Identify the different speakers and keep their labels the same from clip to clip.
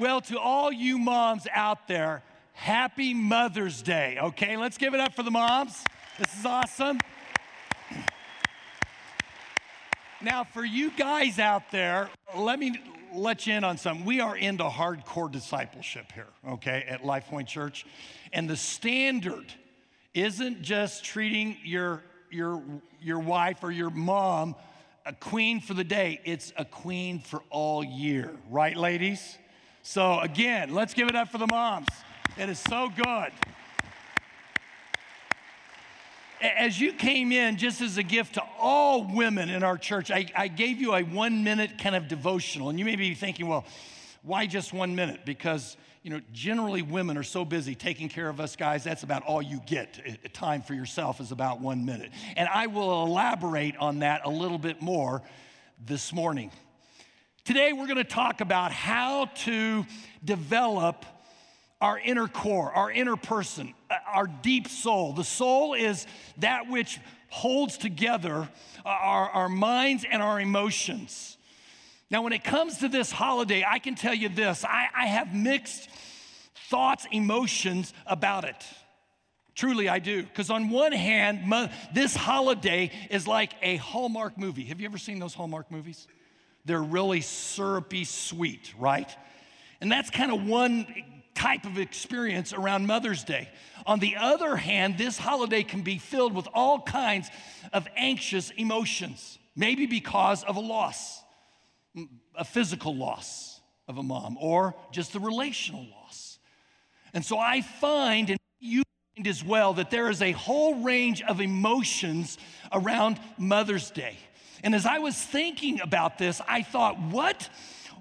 Speaker 1: Well, to all you moms out there, happy Mother's Day, okay? Let's give it up for the moms. This is awesome. Now, for you guys out there, let me let you in on something. We are into hardcore discipleship here, okay, at Life Point Church. And the standard isn't just treating your, your, your wife or your mom a queen for the day, it's a queen for all year, right, ladies? So, again, let's give it up for the moms. It is so good as you came in, just as a gift to all women in our church, I, I, gave you a one minute kind of devotional. And you may be thinking, well, why just one minute? Because, you know, generally women are so busy taking care of us guys, that's about all you get. Time for yourself is about one minute. And I will elaborate on that a little bit more this morning. Today, we're going to talk about how to develop our inner core, our inner person, uh, our deep soul. The soul is that which holds together uh, our, our minds and our emotions. Now, when it comes to this holiday, I can tell you this I, I have mixed thoughts, emotions about it. Truly, I do. Because on one hand, this holiday is like a Hallmark movie. Have you ever seen those Hallmark movies? They're really syrupy sweet, right? And that's kind of one type of experience around Mother's Day. On the other hand, this holiday can be filled with all kinds of anxious emotions, maybe because of a loss, a physical loss of a mom, or just the relational loss. And so I find, and you find as well, that there is a whole range of emotions around Mother's Day. And as I was thinking about this, I thought, what?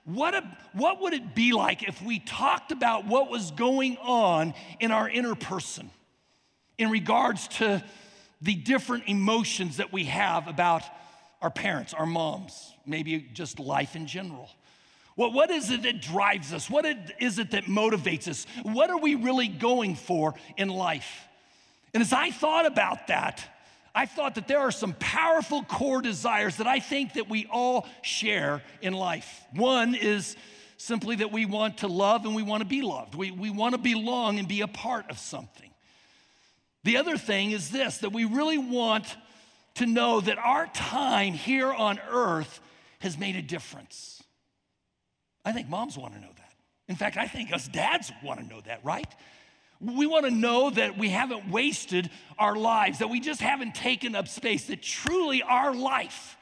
Speaker 1: What, a, what would it be like if we talked about what was going on in our inner person in regards to the different emotions that we have about our parents, our moms, maybe just life in general? What, what is it that drives us? What is it that motivates us? What are we really going for in life? And as I thought about that, I thought that there are some powerful core desires that I think that we all share in life. One is simply that we want to love and we want to be loved. We, we want to belong and be a part of something. The other thing is this that we really want to know that our time here on earth has made a difference. I think moms want to know that. In fact, I think us dads want to know that, right? We want to know that we haven't wasted our lives, that we just haven't taken up space, that truly our life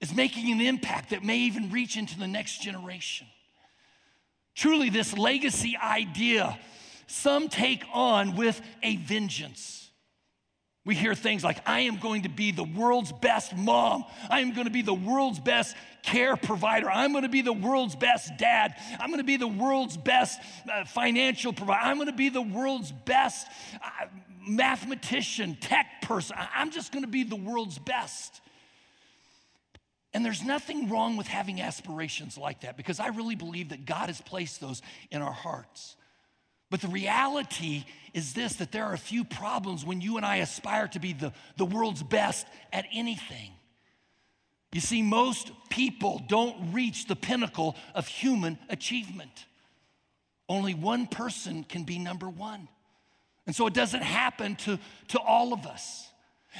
Speaker 1: is making an impact that may even reach into the next generation. Truly, this legacy idea, some take on with a vengeance. We hear things like, I am going to be the world's best mom. I am going to be the world's best care provider. I'm going to be the world's best dad. I'm going to be the world's best uh, financial provider. I'm going to be the world's best uh, mathematician, tech person. I'm just going to be the world's best. And there's nothing wrong with having aspirations like that because I really believe that God has placed those in our hearts. But the reality is this that there are a few problems when you and I aspire to be the, the world's best at anything. You see, most people don't reach the pinnacle of human achievement. Only one person can be number one. And so it doesn't happen to, to all of us.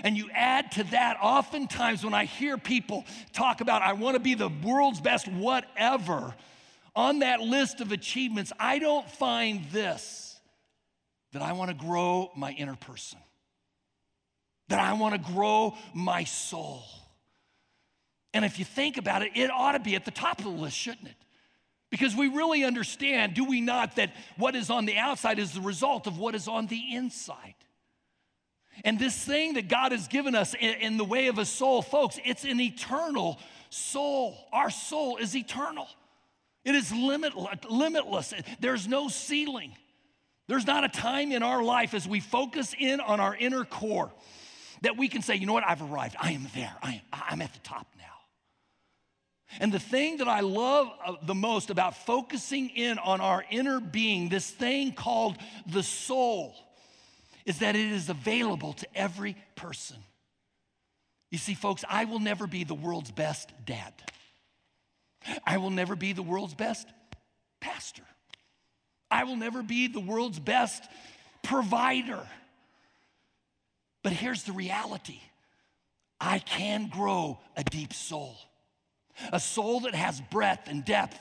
Speaker 1: And you add to that, oftentimes when I hear people talk about, I want to be the world's best, whatever, on that list of achievements, I don't find this that I want to grow my inner person, that I want to grow my soul. And if you think about it, it ought to be at the top of the list, shouldn't it? Because we really understand, do we not, that what is on the outside is the result of what is on the inside. And this thing that God has given us in, the way of a soul, folks, it's an eternal soul. Our soul is eternal. It is limitless. There's no ceiling. There's not a time in our life as we focus in on our inner core that we can say, you know what, I've arrived. I am there. I am, I'm at the top now. And the thing that I love uh, the most about focusing in on our inner being, this thing called the soul, is that it is available to every person. You see, folks, I will never be the world's best dad. I will never be the world's best pastor. I will never be the world's best provider. But here's the reality I can grow a deep soul, a soul that has breadth and depth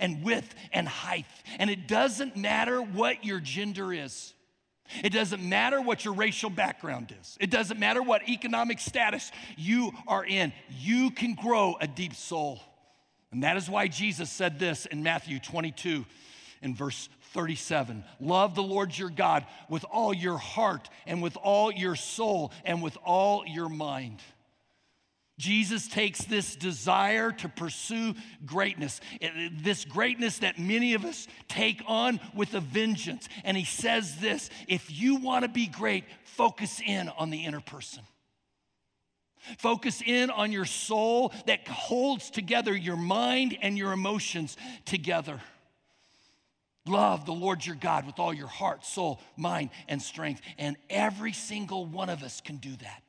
Speaker 1: and width and height. And it doesn't matter what your gender is. It doesn't matter what your racial background is. It doesn't matter what economic status you are in. You can grow a deep soul. And that is why Jesus said this in Matthew 22 in verse 37 Love the Lord your God with all your heart and with all your soul and with all your mind. Jesus takes this desire to pursue greatness, eh, this greatness that many of us take on with a vengeance. And he says this if you want to be great, focus in on the inner person. Focus in on your soul that holds together your mind and your emotions together. Love the Lord your God with all your heart, soul, mind, and strength. And every single one of us can do that.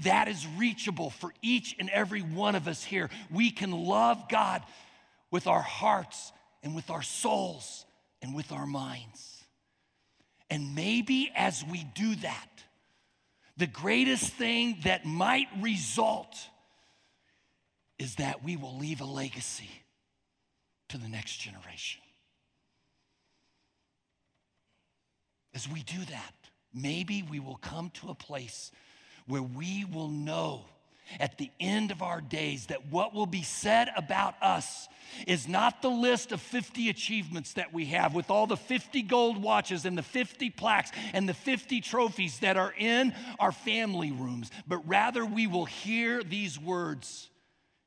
Speaker 1: That is reachable for each and every one of us here. We can love God with our hearts and with our souls and with our minds. And maybe as we do that, the greatest thing that might result is that we will leave a legacy to the next generation. As we do that, maybe we will come to a place where we will know at the end of our days that what will be said about us is not the list of 50 achievements that we have with all the 50 gold watches and the 50 plaques and the 50 trophies that are in our family rooms, but rather we will hear these words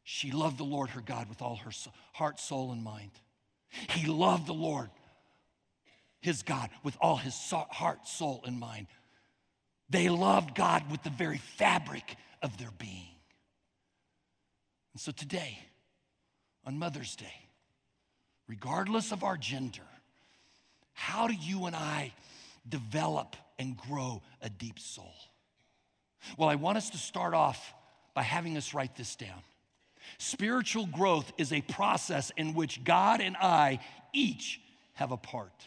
Speaker 1: She loved the Lord her God with all her heart, soul, and mind. He loved the Lord, his God, with all his heart, soul, and mind. They loved God with the very fabric of their being. And so today, on Mother's Day, regardless of our gender, how do you and I develop and grow a deep soul? Well, I want us to start off by having us write this down. Spiritual growth is a process in which God and I each have a part.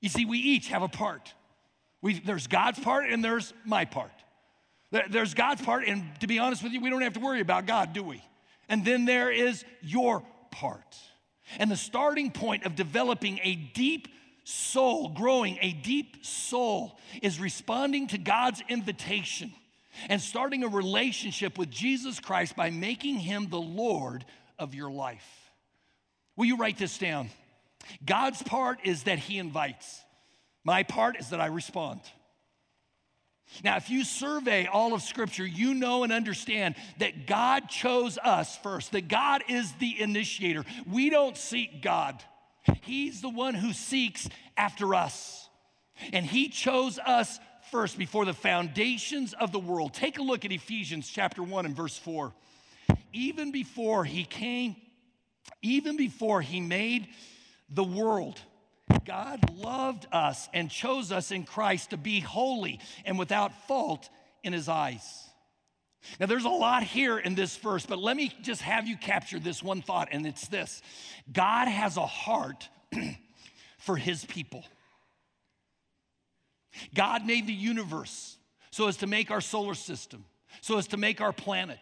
Speaker 1: You see, we each have a part. We, there's God's part and there's my part. There's God's part, and to be honest with you, we don't have to worry about God, do we? And then there is your part. And the starting point of developing a deep soul, growing a deep soul, is responding to God's invitation and starting a relationship with Jesus Christ by making him the Lord of your life. Will you write this down? God's part is that he invites. My part is that I respond. Now, if you survey all of Scripture, you know and understand that God chose us first, that God is the initiator. We don't seek God, He's the one who seeks after us. And He chose us first before the foundations of the world. Take a look at Ephesians chapter 1 and verse 4. Even before He came, even before He made the world, God loved us and chose us in Christ to be holy and without fault in his eyes. Now, there's a lot here in this verse, but let me just have you capture this one thought, and it's this God has a heart for his people. God made the universe so as to make our solar system, so as to make our planet.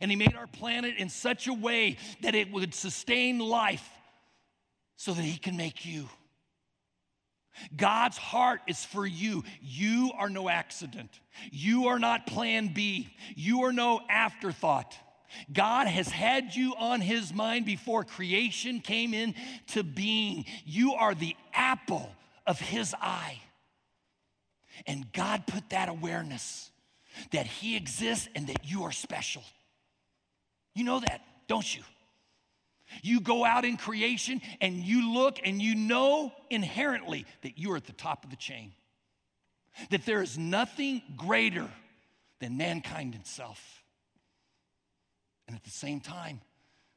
Speaker 1: And he made our planet in such a way that it would sustain life so that he can make you. God's heart is for you. You are no accident. You are not plan B. You are no afterthought. God has had you on his mind before creation came into being. You are the apple of his eye. And God put that awareness that he exists and that you are special. You know that, don't you? You go out in creation and you look and you know inherently that you're at the top of the chain, that there is nothing greater than mankind itself. And at the same time,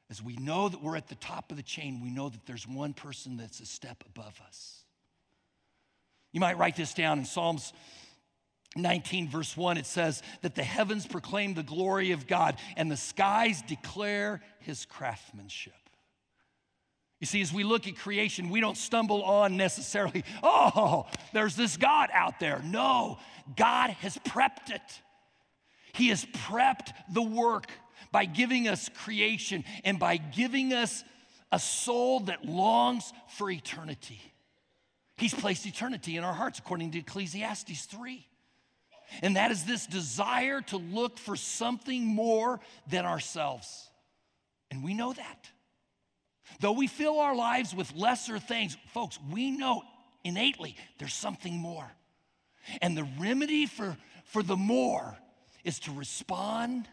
Speaker 1: as we know that we're at the top of the chain, we know that there's one person that's a step above us. You might write this down in Psalms 19, verse 1. It says that the heavens proclaim the glory of God and the skies declare his craftsmanship. You see, as we look at creation, we don't stumble on necessarily, oh, there's this God out there. No, God has prepped it. He has prepped the work by giving us creation and by giving us a soul that longs for eternity. He's placed eternity in our hearts, according to Ecclesiastes 3. And that is this desire to look for something more than ourselves. And we know that. Though we fill our lives with lesser things, folks, we know innately there's something more. And the remedy for, for the more is to respond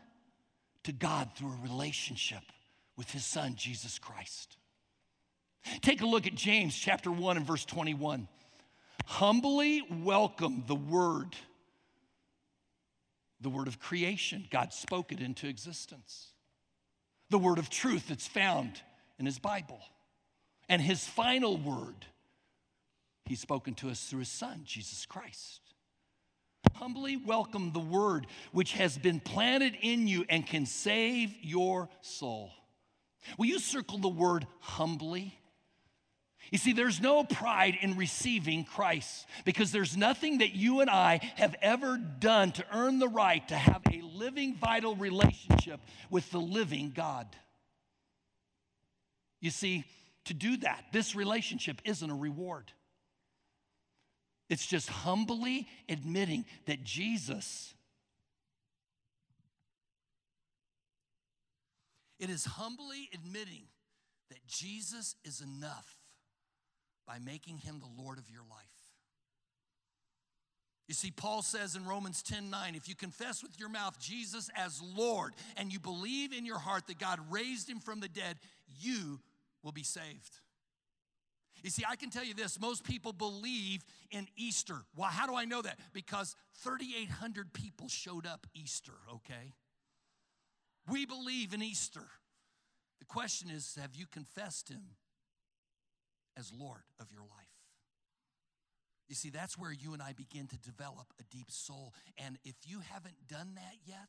Speaker 1: to God through a relationship with his son, Jesus Christ. Take a look at James chapter 1 and verse 21. Humbly welcome the word, the word of creation. God spoke it into existence. The word of truth that's found in his Bible. And his final word, he's spoken to us through his son, Jesus Christ. Humbly welcome the word which has been planted in you and can save your soul. Will you circle the word humbly? You see, there's no pride in receiving Christ because there's nothing that you and I have ever done to earn the right to have a living, vital relationship with the living God. You see, to do that, this relationship isn't a reward. It's just humbly admitting that Jesus, it is humbly admitting that Jesus is enough by making him the Lord of your life. You see, Paul says in Romans 10 9, if you confess with your mouth Jesus as Lord and you believe in your heart that God raised him from the dead, you will be saved. You see, I can tell you this most people believe in Easter. Well, how do I know that? Because 3,800 people showed up Easter, okay? We believe in Easter. The question is have you confessed Him as Lord of your life? You see, that's where you and I begin to develop a deep soul. And if you haven't done that yet,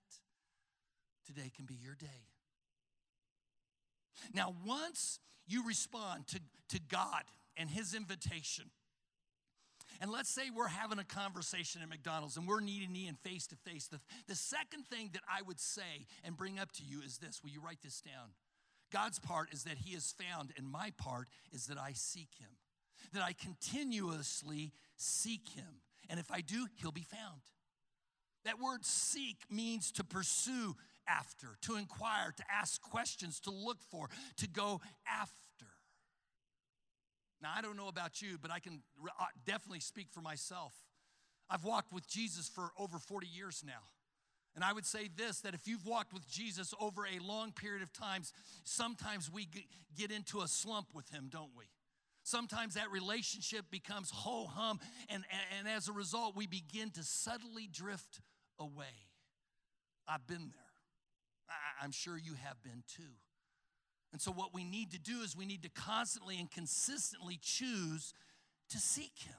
Speaker 1: today can be your day. Now, once you respond to, to God and His invitation, and let's say we're having a conversation at McDonald's and we're knee to knee and face to face. The, the second thing that I would say and bring up to you is this Will you write this down? God's part is that He is found, and my part is that I seek Him, that I continuously seek Him. And if I do, He'll be found. That word seek means to pursue, after, to inquire, to ask questions, to look for, to go after. Now, I don't know about you, but I can uh, definitely speak for myself. I've walked with Jesus for over 40 years now. And I would say this that if you've walked with Jesus over a long period of times, sometimes we get into a slump with him, don't we? Sometimes that relationship becomes ho hum, and, and, as a result, we begin to subtly drift away. I've been there. I'm sure you have been too. And so, what we need to do is we need to constantly and consistently choose to seek Him.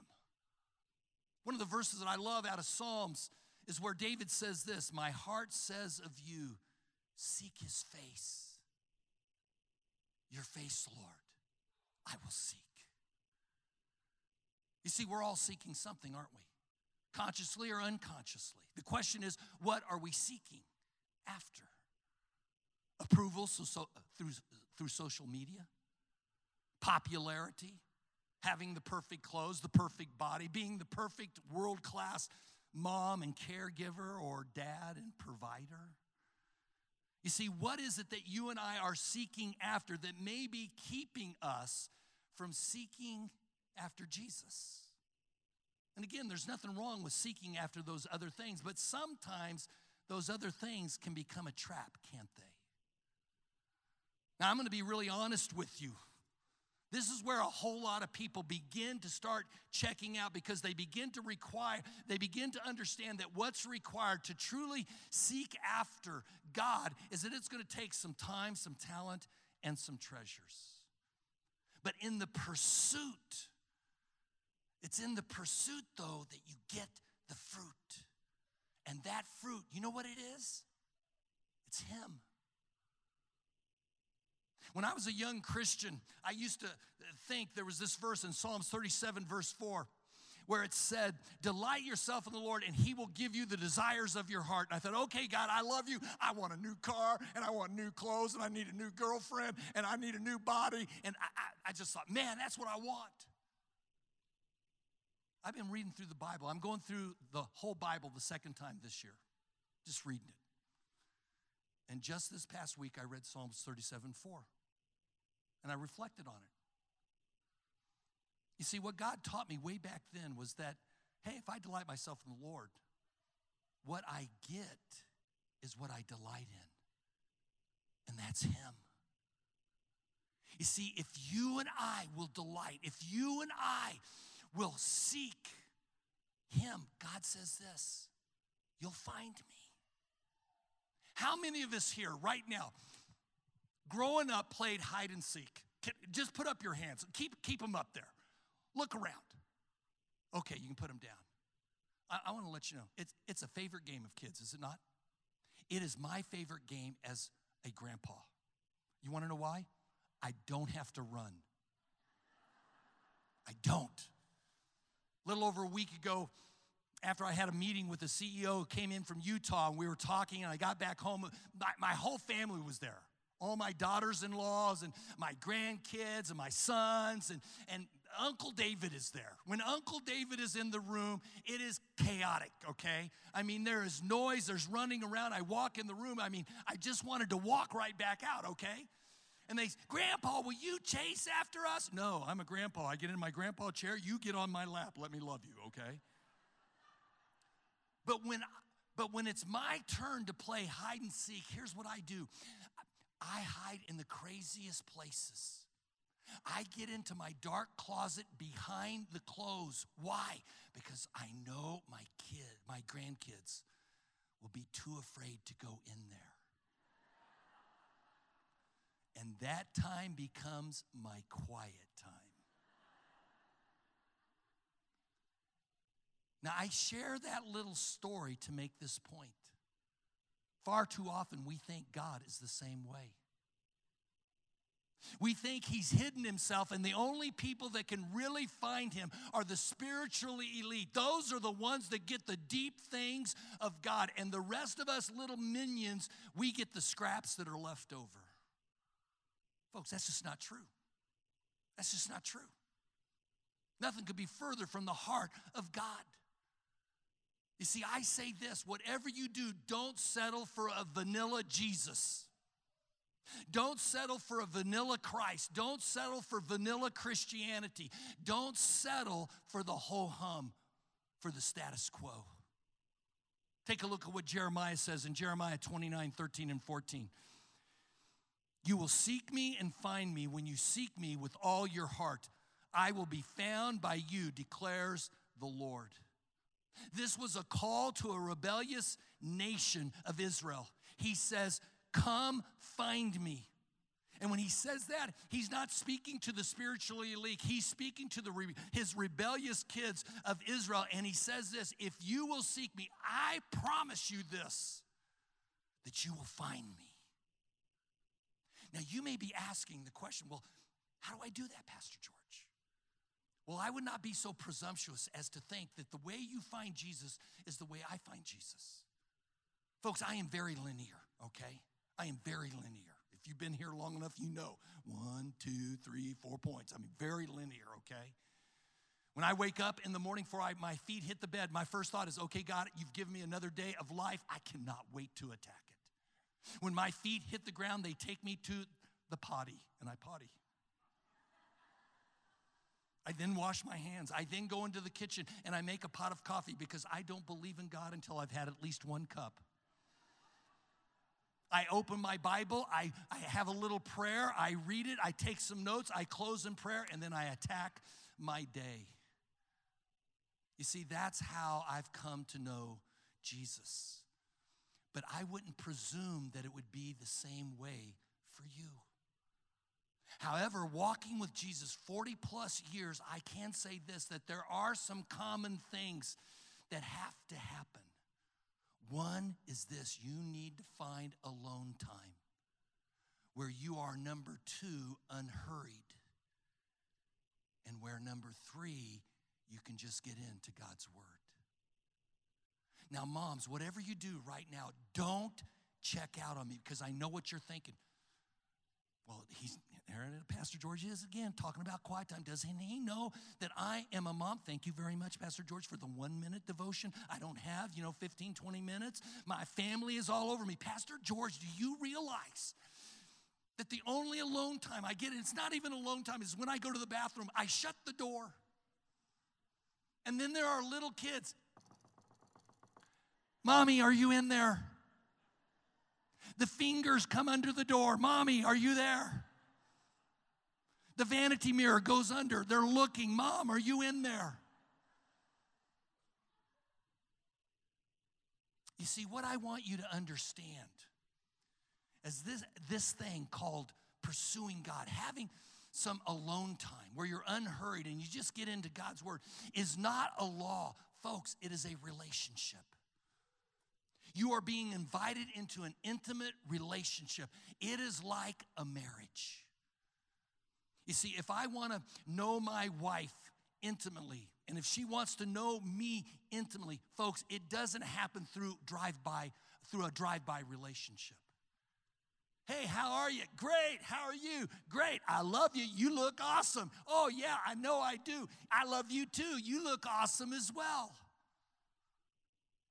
Speaker 1: One of the verses that I love out of Psalms is where David says this My heart says of you, seek His face. Your face, Lord, I will seek. You see, we're all seeking something, aren't we? Consciously or unconsciously. The question is, what are we seeking after? approval so, so, uh, through, through social media, popularity, having the perfect clothes, the perfect body, being the perfect world class mom and caregiver or dad and provider. You see, what is it that you and I are seeking after that may be keeping us from seeking after Jesus? And again, there's nothing wrong with seeking after those other things, but sometimes those other things can become a trap, can't they? Now, I'm going to be really honest with you. This is where a whole lot of people begin to start checking out because they begin to require, they begin to understand that what's required to truly seek after God is that it's going to take some time, some talent, and some treasures. But in the pursuit, it's in the pursuit, though, that you get the fruit. And that fruit, you know what it is? It's Him. When I was a young Christian, I used to think there was this verse in Psalms 37, verse 4 where it said, Delight yourself in the Lord, and He will give you the desires of your heart. And I thought, okay, God, I love you. I want a new car, and I want new clothes, and I need a new girlfriend, and I need a new body. And I, I, I just thought, man, that's what I want. I've been reading through the Bible. I'm going through the whole Bible the second time this year, just reading it. And just this past week, I read Psalms 37 4, and I reflected on it. You see, what God taught me way back then was that, hey, if I delight myself in the Lord, what I get is what I delight in, and that's Him. You see, if you and I will delight, if you and I will seek Him, God says this you'll find me. How many of us here right now, growing up, played hide and seek? Just put up your hands. Keep, keep them up there. Look around. Okay, you can put them down. I, I want to let you know it's, it's a favorite game of kids, is it not? It is my favorite game as a grandpa. You want to know why? I don't have to run. I don't. A little over a week ago, after I had a meeting with the CEO who came in from Utah, and we were talking, and I got back home, my, my whole family was there. All my daughters in laws, and my grandkids, and my sons, and, and Uncle David is there. When Uncle David is in the room, it is chaotic, okay? I mean, there is noise, there's running around. I walk in the room, I mean, I just wanted to walk right back out, okay? And they, Grandpa, will you chase after us? No, I'm a grandpa. I get in my grandpa chair, you get on my lap. Let me love you, okay? But when but when it's my turn to play hide and seek, here's what I do. I hide in the craziest places. I get into my dark closet behind the clothes. Why? Because I know my kid, my grandkids will be too afraid to go in there. And that time becomes my quiet time. Now, I share that little story to make this point. Far too often, we think God is the same way. We think he's hidden himself, and the only people that can really find him are the spiritually elite. Those are the ones that get the deep things of God. And the rest of us, little minions, we get the scraps that are left over. Folks, that's just not true. That's just not true. Nothing could be further from the heart of God. You see, I say this whatever you do, don't settle for a vanilla Jesus. Don't settle for a vanilla Christ. Don't settle for vanilla Christianity. Don't settle for the whole hum, for the status quo. Take a look at what Jeremiah says in Jeremiah 29 13 and 14. You will seek me and find me when you seek me with all your heart. I will be found by you, declares the Lord. This was a call to a rebellious nation of Israel. He says, Come find me. And when he says that, he's not speaking to the spiritually elite. He's speaking to the, his rebellious kids of Israel. And he says this If you will seek me, I promise you this, that you will find me. Now, you may be asking the question well, how do I do that, Pastor George? Well, I would not be so presumptuous as to think that the way you find Jesus is the way I find Jesus. Folks, I am very linear, okay? I am very linear. If you've been here long enough, you know one, two, three, four points. I mean, very linear, okay? When I wake up in the morning before I, my feet hit the bed, my first thought is, okay, God, you've given me another day of life. I cannot wait to attack. When my feet hit the ground, they take me to the potty, and I potty. I then wash my hands. I then go into the kitchen and I make a pot of coffee because I don't believe in God until I've had at least one cup. I open my Bible, I, I have a little prayer, I read it, I take some notes, I close in prayer, and then I attack my day. You see, that's how I've come to know Jesus. But I wouldn't presume that it would be the same way for you. However, walking with Jesus 40 plus years, I can say this that there are some common things that have to happen. One is this you need to find alone time.
Speaker 2: where you are number two, unhurried. And where number three, you can just get into God's Word. Now, moms, whatever you do right now, don't check out on me because I know what you're thinking. Well, he's. Pastor George is again talking about quiet time. Doesn't he know that I am a mom? Thank you very much, Pastor George, for the one minute devotion. I don't have, you know, 15, 20 minutes. My family is all over me. Pastor George, do you realize that the only alone time I get, it's not even alone time, is when I go to the bathroom, I shut the door. And then there are little kids. Mommy, are you in there? The fingers come under the door. Mommy, are you there? The vanity mirror goes under. They're looking. Mom, are you in there? You see, what I want you to understand is this, this thing called pursuing God, having some alone time where you're unhurried and you just get into God's word, is not a law. Folks, it is a relationship. You are being invited into an intimate relationship. It is like a marriage. You see, if I want to know my wife intimately, and if she wants to know me intimately, folks, it doesn't happen through drive-by, through a drive-by relationship. Hey, how are you? Great. How are you? Great. I love you. You look awesome. Oh, yeah, I know I do. I love you too. You look awesome as well.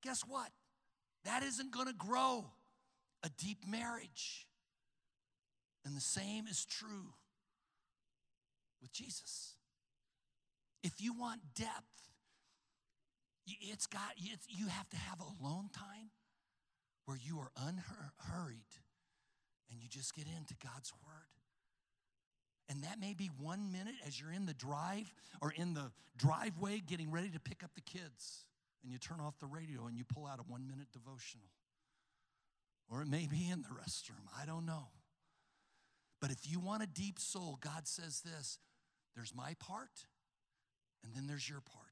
Speaker 2: Guess what? That isn't going to grow a deep marriage. And the same is true with Jesus. If you want depth, it's got it's, you have to have alone time where you are unhurried and you just get into God's word. And that may be one minute as you're in the drive or in the driveway getting ready to pick up the kids and you turn off the radio and you pull out a one minute devotional. Or it may be in the restroom. I don't know. But if you want a deep soul, God says this there's my part, and then there's your part.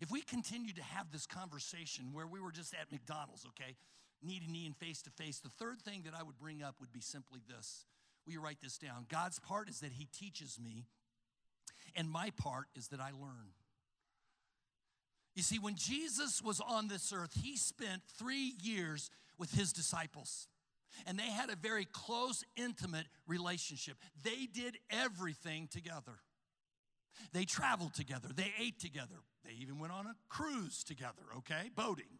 Speaker 2: If we continue to have this conversation where we were just at McDonald's, okay, knee to knee and face to face, the third thing that I would bring up would be simply this. Will you write this down? God's part is that He teaches me, and my part is that I learn. You see, when Jesus was on this earth, he spent three years with his disciples. And they had a very close, intimate relationship. They did everything together. They traveled together, they ate together, they even went on a cruise together, okay? Boating.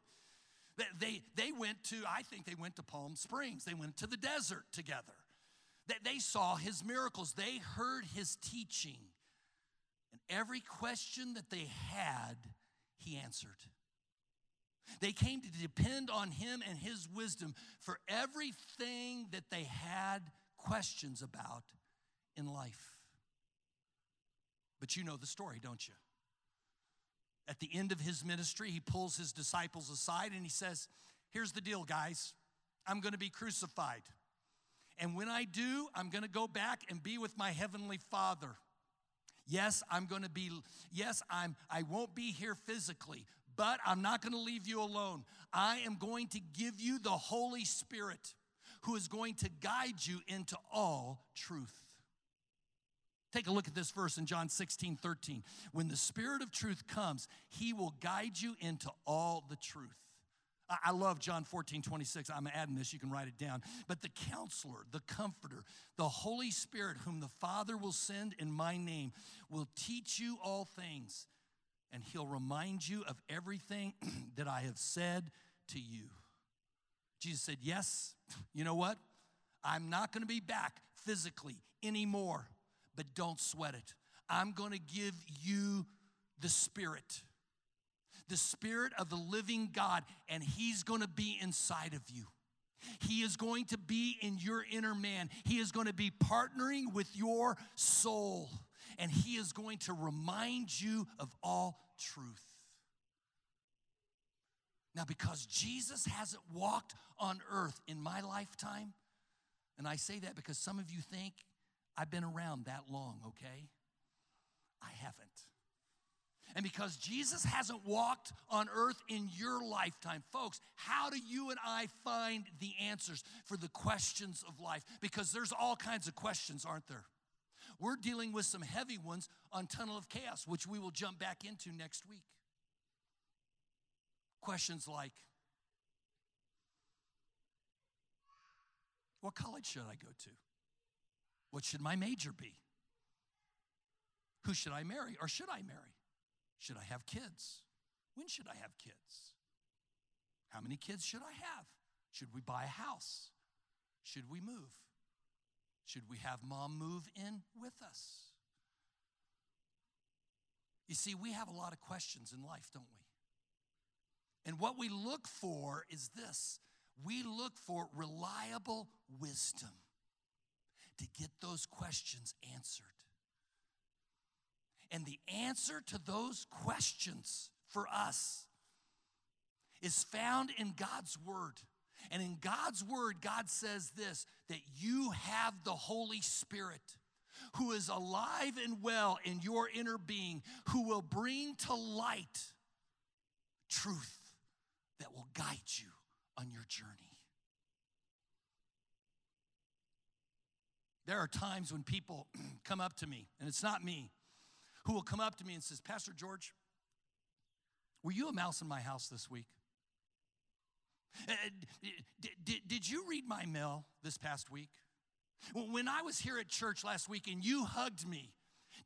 Speaker 2: They, they, they went to, I think they went to Palm Springs, they went to the desert together. They, they saw his miracles, they heard his teaching. And every question that they had, he answered. They came to depend on him and his wisdom for everything that they had questions about in life. But you know the story, don't you? At the end of his ministry, he pulls his disciples aside and he says, Here's the deal, guys. I'm going to be crucified. And when I do, I'm going to go back and be with my heavenly Father. Yes, I'm going to be yes, I'm I won't be here physically, but I'm not going to leave you alone. I am going to give you the Holy Spirit who is going to guide you into all truth. Take a look at this verse in John 16, 13. When the Spirit of truth comes, he will guide you into all the truth. I love John 14, 26. I'm adding this, you can write it down. But the counselor, the comforter, the Holy Spirit, whom the Father will send in my name, will teach you all things and he'll remind you of everything that I have said to you. Jesus said, Yes, you know what? I'm not going to be back physically anymore, but don't sweat it. I'm going to give you the Spirit, the Spirit of the living God, and He's to be inside of you. He is going to be in your inner man. He is going to be partnering with your soul and He is going to remind you of all truth. Now, because Jesus hasn't walked on earth in my lifetime, and I say that because some of you think I've been around that long, okay? I haven't. And because Jesus hasn't walked on earth in your lifetime, folks, how do you and I find the answers for the questions of life? Because there's all kinds of questions, aren't there? We're dealing with some heavy ones on Tunnel of Chaos, which we will jump back into next week. Questions like What college should I go to? What should my major be? Who should I marry or should I marry? Should I have kids? When should I have kids? How many kids should I have? Should we buy a house? Should we move? Should we have mom move in with us? You see, we have a lot of questions in life, don't we? And what we look for is this we look for reliable wisdom to get those questions answered. And the answer to those questions for us is found in God's Word. And in God's Word, God says this that you have the Holy Spirit who is alive and well in your inner being, who will bring to light truth that will guide you on your journey. There are times when people come up to me, and it's not me, who will come up to me and says, Pastor George, were you a mouse in my house this week? Uh, did, did you read my mail this past week? When I was here at church last week and you hugged me,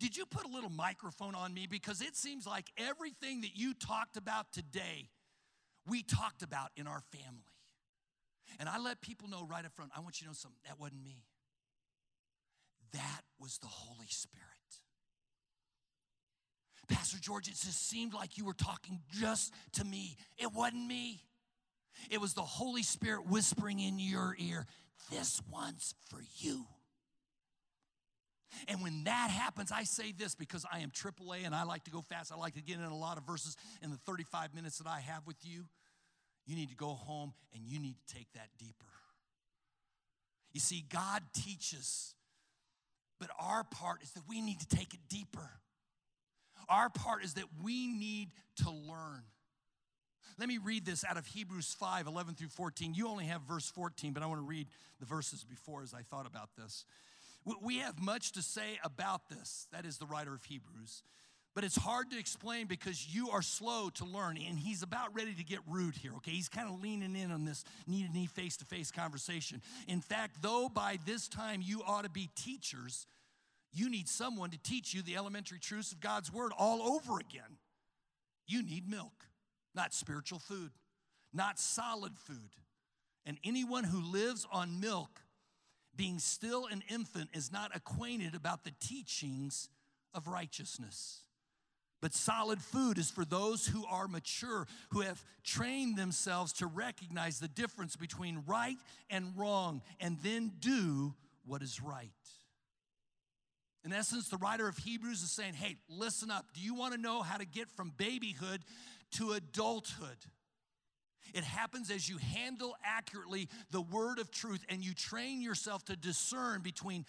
Speaker 2: did you put a little microphone on me? Because it seems like everything that you talked about today, we talked about in our family. And I let people know right up front, I want you to know something, that wasn't me. That was the Holy Spirit. Pastor George, it just seemed like you were talking just to me. It wasn't me. It was the Holy Spirit whispering in your ear, This one's for you. And when that happens, I say this because I am AAA and I like to go fast. I like to get in a lot of verses in the 35 minutes that I have with you. You need to go home and you need to take that deeper. You see, God teaches, but our part is that we need to take it deeper. Our part is that we need to learn. Let me read this out of Hebrews 5 11 through 14. You only have verse 14, but I want to read the verses before as I thought about this. We have much to say about this. That is the writer of Hebrews. But it's hard to explain because you are slow to learn. And he's about ready to get rude here, okay? He's kind of leaning in on this knee to knee, face to face conversation. In fact, though by this time you ought to be teachers, you need someone to teach you the elementary truths of God's word all over again. You need milk, not spiritual food, not solid food. And anyone who lives on milk, being still an infant, is not acquainted about the teachings of righteousness. But solid food is for those who are mature, who have trained themselves to recognize the difference between right and wrong, and then do what is right. In essence, the writer of Hebrews is saying, hey, listen up. Do you want to know how to get from babyhood to adulthood? It happens as you handle accurately the word of truth and you train yourself to discern between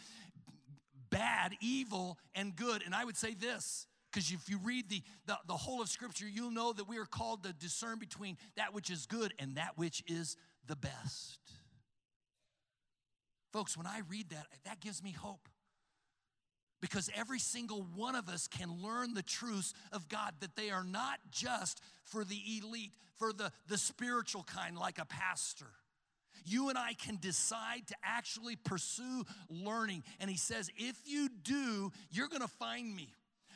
Speaker 2: bad, evil, and good. And I would say this because if you read the, the, the, whole of Scripture, you'll know that we are called to discern between that which is good and that which is the best. Folks, when I read that, that gives me hope because every single one of us can learn the truths of God, that they are not just for the elite, for the, the spiritual kind, like a pastor. You and I can decide to actually pursue learning. And he says, if you do, you're gonna find me,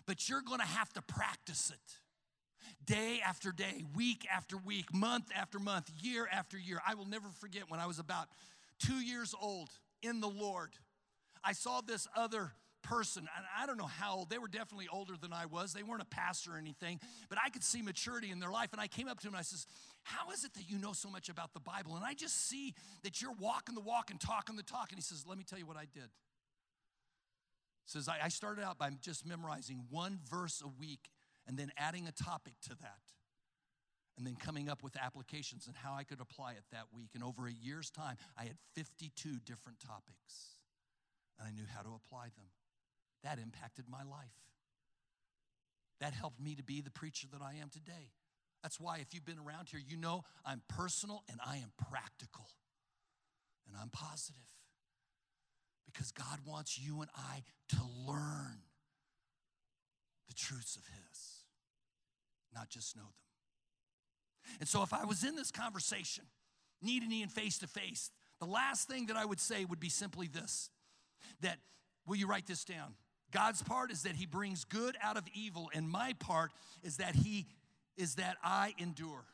Speaker 2: but you're gonna have to practice it day after day, week after week, month after month, year after year. I will never forget when I was about two years old in the Lord. I saw this other person, and I don't know how old, they were definitely older than I was. They weren't a pastor or anything, but I could see maturity in their life. And I came up to him and I says, How is it that you know so much about the Bible? And I just see that you're walking the walk and talking the talk. And he says, Let me tell you what I did. He says, I started out by just memorizing one verse a week and then adding a topic to that and then coming up with applications and how I could apply it that week. And over a year's time, I had 52 different topics and I knew how to apply them. That impacted my life. That helped me to be the preacher that I am today. That's why, if you've been around here, you know I'm personal and I am practical and I'm positive because God wants you and I to learn the truths of His, not just know them. And so, if I was in this conversation, knee to knee and face to face, the last thing that I would say would be simply this that, will you write this down? God's part is that He brings good out of evil, and my part is that He is that I endure.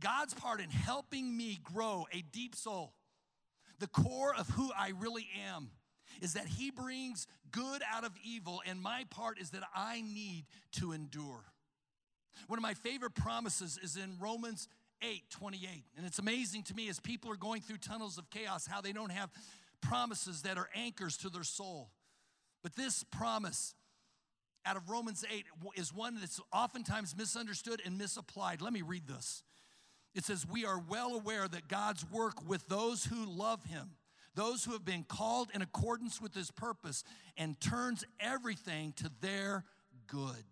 Speaker 2: God's part in helping me grow a deep soul, the core of who I really am, is that He brings good out of evil, and my part is that I need to endure. One of my favorite promises is in Romans 8 28. And it's amazing to me as people are going through tunnels of chaos how they don't have promises that are anchors to their soul. But this promise out of Romans 8 is one that's oftentimes misunderstood and misapplied. Let me read this. It says, We are well aware that God's work with those who love Him, those who have been called in accordance with His purpose, and turns everything to their good.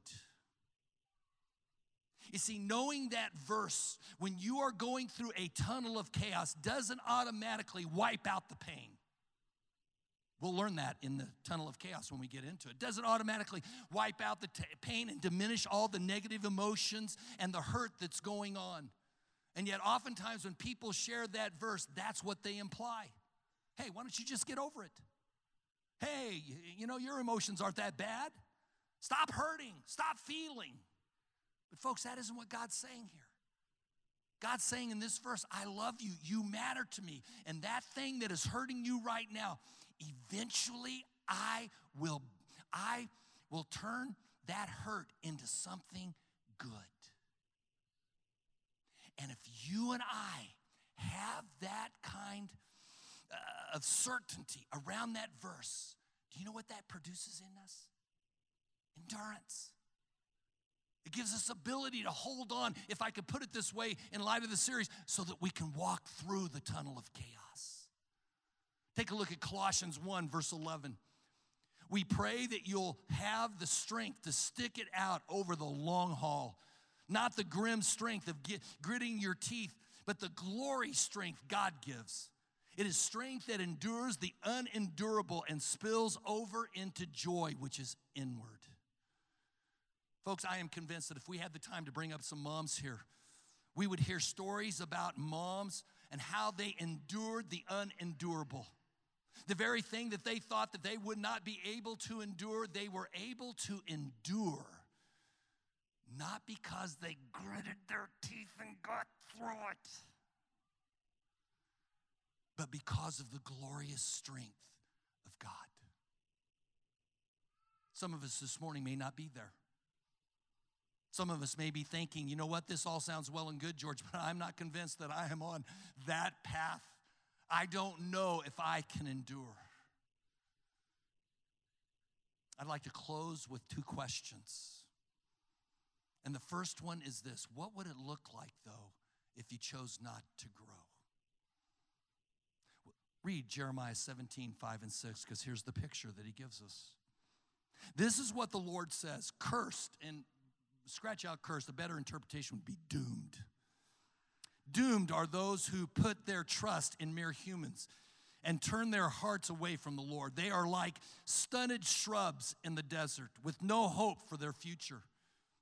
Speaker 2: You see, knowing that verse when you are going through a tunnel of chaos doesn't automatically wipe out the pain. We'll learn that in the tunnel of chaos when we get into it. it doesn't automatically wipe out the t- pain and diminish all the negative emotions and the hurt that's going on. And yet, oftentimes, when people share that verse, that's what they imply. Hey, why don't you just get over it? Hey, you know, your emotions aren't that bad. Stop hurting, stop feeling. But, folks, that isn't what God's saying here. God's saying in this verse, I love you. You matter to me. And that thing that is hurting you right now, eventually I will I will turn that hurt into something good. And if you and I have that kind uh, of certainty around that verse, do you know what that produces in us? Endurance. It gives us ability to hold on, if I could put it this way in light of the series, so that we can walk through the tunnel of chaos. Take a look at Colossians 1, verse 11. We pray that you'll have the strength to stick it out over the long haul, not the grim strength of gritting your teeth, but the glory strength God gives. It is strength that endures the unendurable and spills over into joy, which is inward. Folks, I am convinced that if we had the time to bring up some moms here, we would hear stories about moms and how they endured the unendurable. The very thing that they thought that they would not be able to endure, they were able to endure. Not because they gritted their teeth and got through it, but because of the glorious strength of God. Some of us this morning may not be there. Some of us may be thinking, you know what, this all sounds well and good, George, but I'm not convinced that I am on that path. I don't know if I can endure. I'd like to close with two questions. And the first one is this What would it look like, though, if you chose not to grow? Read Jeremiah 17, 5 and 6, because here's the picture that he gives us. This is what the Lord says Cursed, and scratch out cursed, the better interpretation would be doomed. Doomed are those who put their trust in mere humans and turn their hearts away from the Lord. They are like stunted shrubs in the desert with no hope for their future.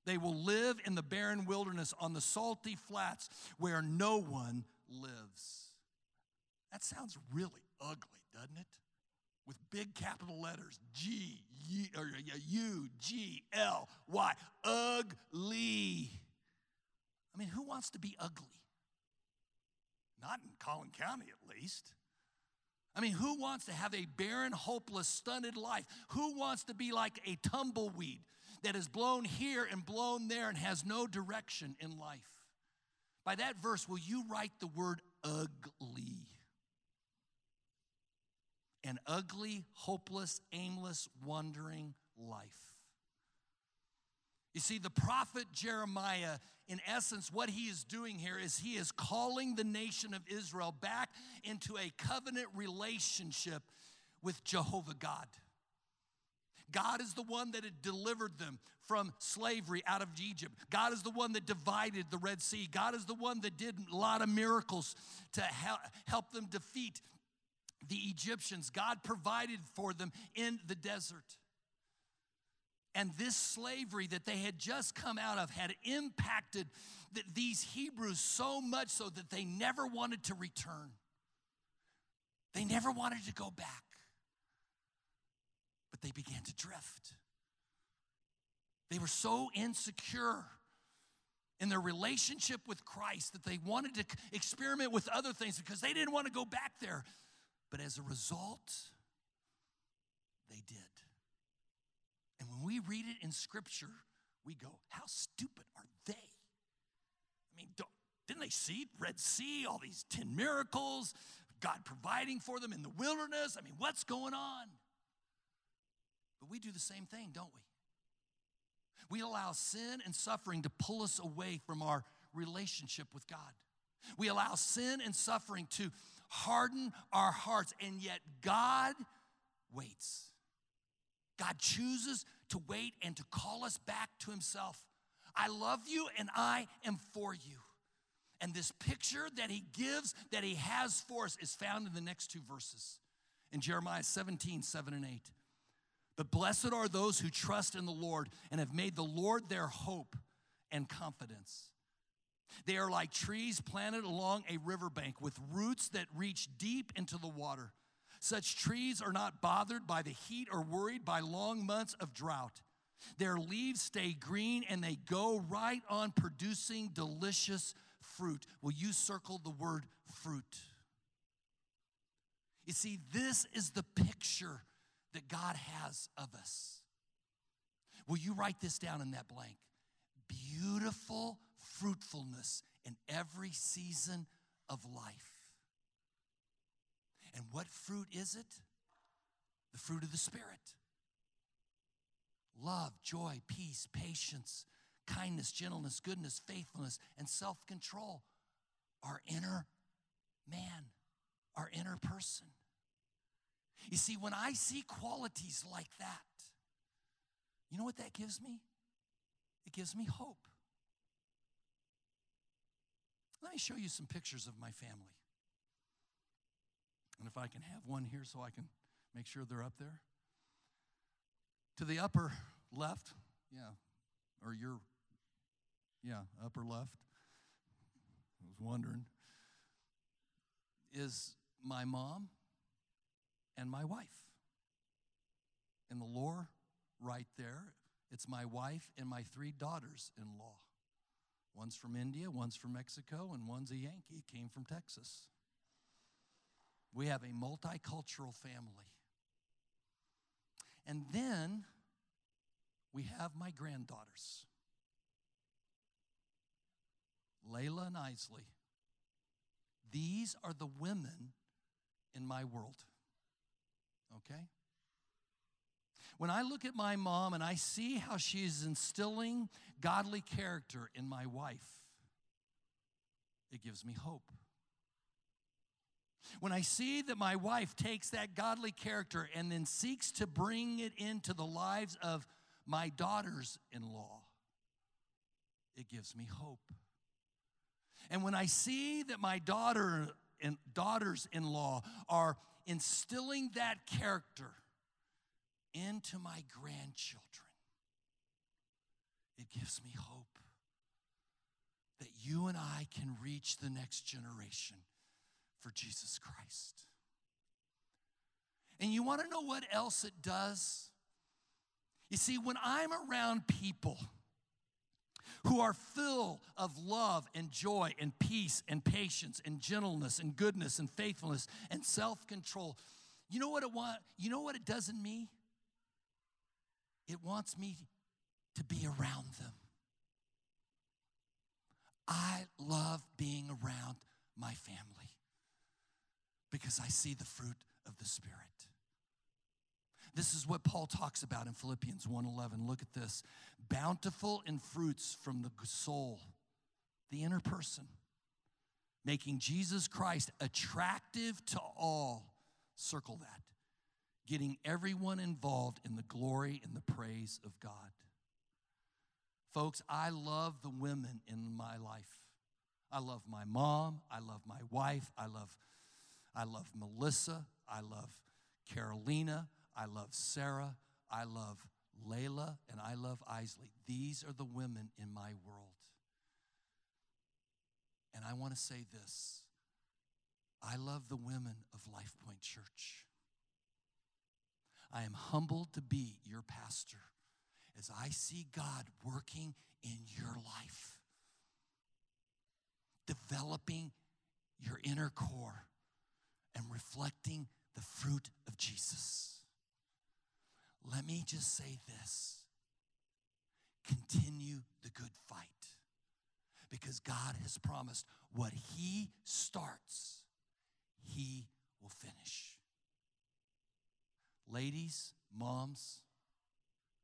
Speaker 2: They will live in the barren wilderness on the salty flats where no one lives. That sounds really ugly, doesn't it? With big capital letters G, U, G, L, Y. Ugly. I mean, who wants to be ugly? Not in Collin County, at least. I mean, who wants to have a barren, hopeless, stunted life? Who wants to be like a tumbleweed that is blown here and blown there and has no direction in life? By that verse, will you write the word ugly? An ugly, hopeless, aimless, wandering life. You see, the prophet Jeremiah, in essence, what he is doing here is he is calling the nation of Israel back into a covenant relationship with Jehovah God. God is the one that had delivered them from slavery out of Egypt. God is the one that divided the Red Sea. God is the one that did a lot of miracles to help them defeat the Egyptians. God provided for them in the desert. And this slavery that they had just come out of had impacted these Hebrews so much so that they never wanted to return. They never wanted to go back. But they began to drift. They were so insecure in their relationship with Christ that they wanted to experiment with other things because they didn't want to go back there. But as a result, they did. Read it in Scripture, we go, How stupid are they? I mean, didn't they see Red Sea, all these 10 miracles, God providing for them in the wilderness? I mean, what's going on? But we do the same thing, don't we? We allow sin and suffering to pull us away from our relationship with God. We allow sin and suffering to harden our hearts, and yet God waits. God chooses to wait and to call us back to Himself. I love you and I am for you. And this picture that He gives, that He has for us, is found in the next two verses in Jeremiah 17, 7 and 8. But blessed are those who trust in the Lord and have made the Lord their hope and confidence. They are like trees planted along a riverbank with roots that reach deep into the water. Such trees are not bothered by the heat or worried by long months of drought. Their leaves stay green and they go right on producing delicious fruit. Will you circle the word fruit? You see, this is the picture that God has of us. Will you write this down in that blank? Beautiful fruitfulness in every season of life. And what fruit is it? The fruit of the Spirit love, joy, peace, patience, kindness, gentleness, goodness, faithfulness, and self control. Our inner man, our inner person. You see, when I see qualities like that, you know what that gives me? It gives me hope. Let me show you some pictures of my family. And if I can have one here so I can make sure they're up there. To the upper left, yeah, or your, yeah, upper left, I was wondering, is my mom and my wife. In the lower right there, it's my wife and my three daughters in law. One's from India, one's from Mexico, and one's a Yankee, came from Texas. We have a multicultural family. And then we have my granddaughters, Layla and Isley. These are the women in my world. Okay? When I look at my mom and I see how she's instilling godly character in my wife, it gives me hope. When I see that my wife takes that godly character and then seeks to bring it into the lives of my daughters in law, it gives me hope. And when I see that my daughter and daughters in law are instilling that character into my grandchildren, it gives me hope that you and I can reach the next generation for Jesus Christ. And you want to know what else it does? You see, when I'm around people, who are full of love and joy and peace and patience and gentleness and goodness and faithfulness and self-control. You know what it want, you know what it does in me? It wants me to be around them. I love being around my family because I see the fruit of the Spirit. This is what Paul talks about in Philippians 1:11. Look at this. Bountiful in fruits from the soul, the inner person, making Jesus Christ attractive to all. Circle that. getting everyone involved in the glory and the praise of God. Folks, I love the women in my life. I love my mom, I love my wife, I love I love Melissa, I love Carolina, I love Sarah, I love Layla, and I love Isley. These are the women in my world. And I want to say this I love the women of Life Point Church. I am humbled to be your pastor as I see God working in your life, developing your inner core and reflecting the fruit of Jesus. Let me just say this continue the good fight because God has promised what He starts, He will finish. Ladies, moms,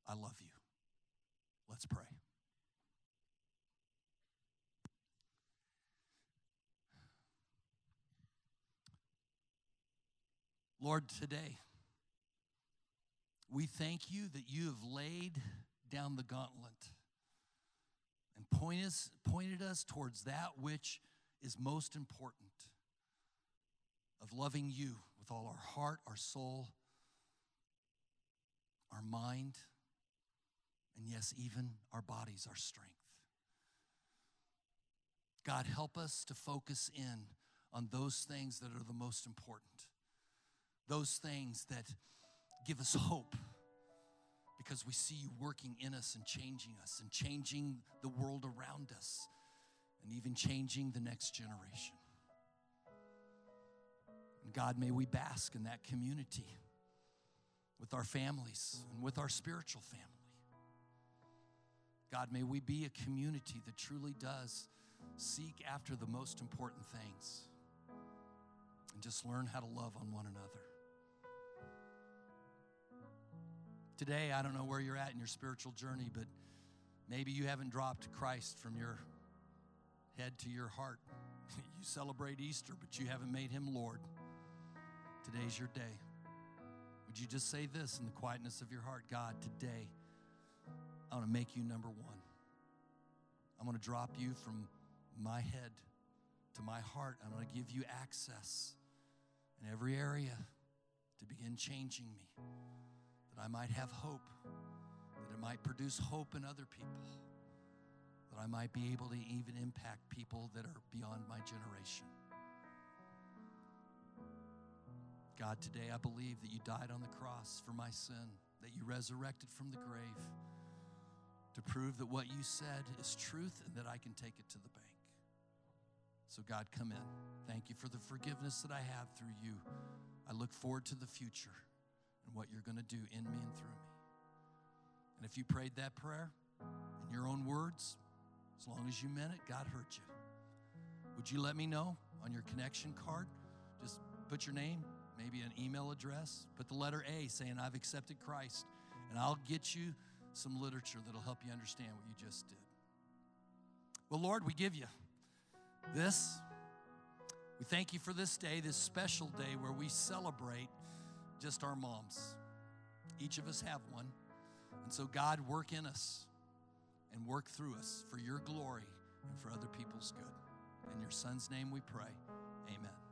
Speaker 2: I love you. Let's pray. Lord, today, we thank you that you have laid down the gauntlet and point us, pointed us towards that which is most important of loving you with all our heart, our soul, our mind, and yes, even our bodies, our strength. God, help us to focus in on those things that are the most important, those things that give us hope because we see you working in us and changing us and changing the world around us and even changing the next generation. And God, may we bask in that community with our families and with our spiritual family. God, may we be a community that truly does seek after the most important things and just learn how to love on one another. Today, I don't know where you're at in your spiritual journey, but maybe you haven't dropped Christ from your head to your heart. you celebrate Easter, but you haven't made him Lord. Today's your day. Would you just say this in the quietness of your heart God, today, I want to make you number one. I'm going to drop you from my head to my heart. I'm going to give you access in every area to begin changing me that I might have hope, that it might produce hope in other people, that I might be able to even impact people that are beyond my generation. God, today I believe that you died on the cross for my sin, that you resurrected from the grave to prove that what you said is truth and that I can take it to the bank. So, God, come in. Thank you for the forgiveness that I have through you. I look forward to the future and what you're going to do in me and through me. And if you prayed that prayer in your own words, as long as you meant it, God heard you. Would you let me know on your connection card? Just put your name, maybe an email address, put the letter A saying, I've accepted Christ, and I'll get you some literature that'll help you understand what you just did. Well, Lord, we give you this. We thank you for this day, this special day where we celebrate just our moms. Each of us have one. And so, God, work in us and work through us for your glory and for other people's good. In your son's name we pray. Amen.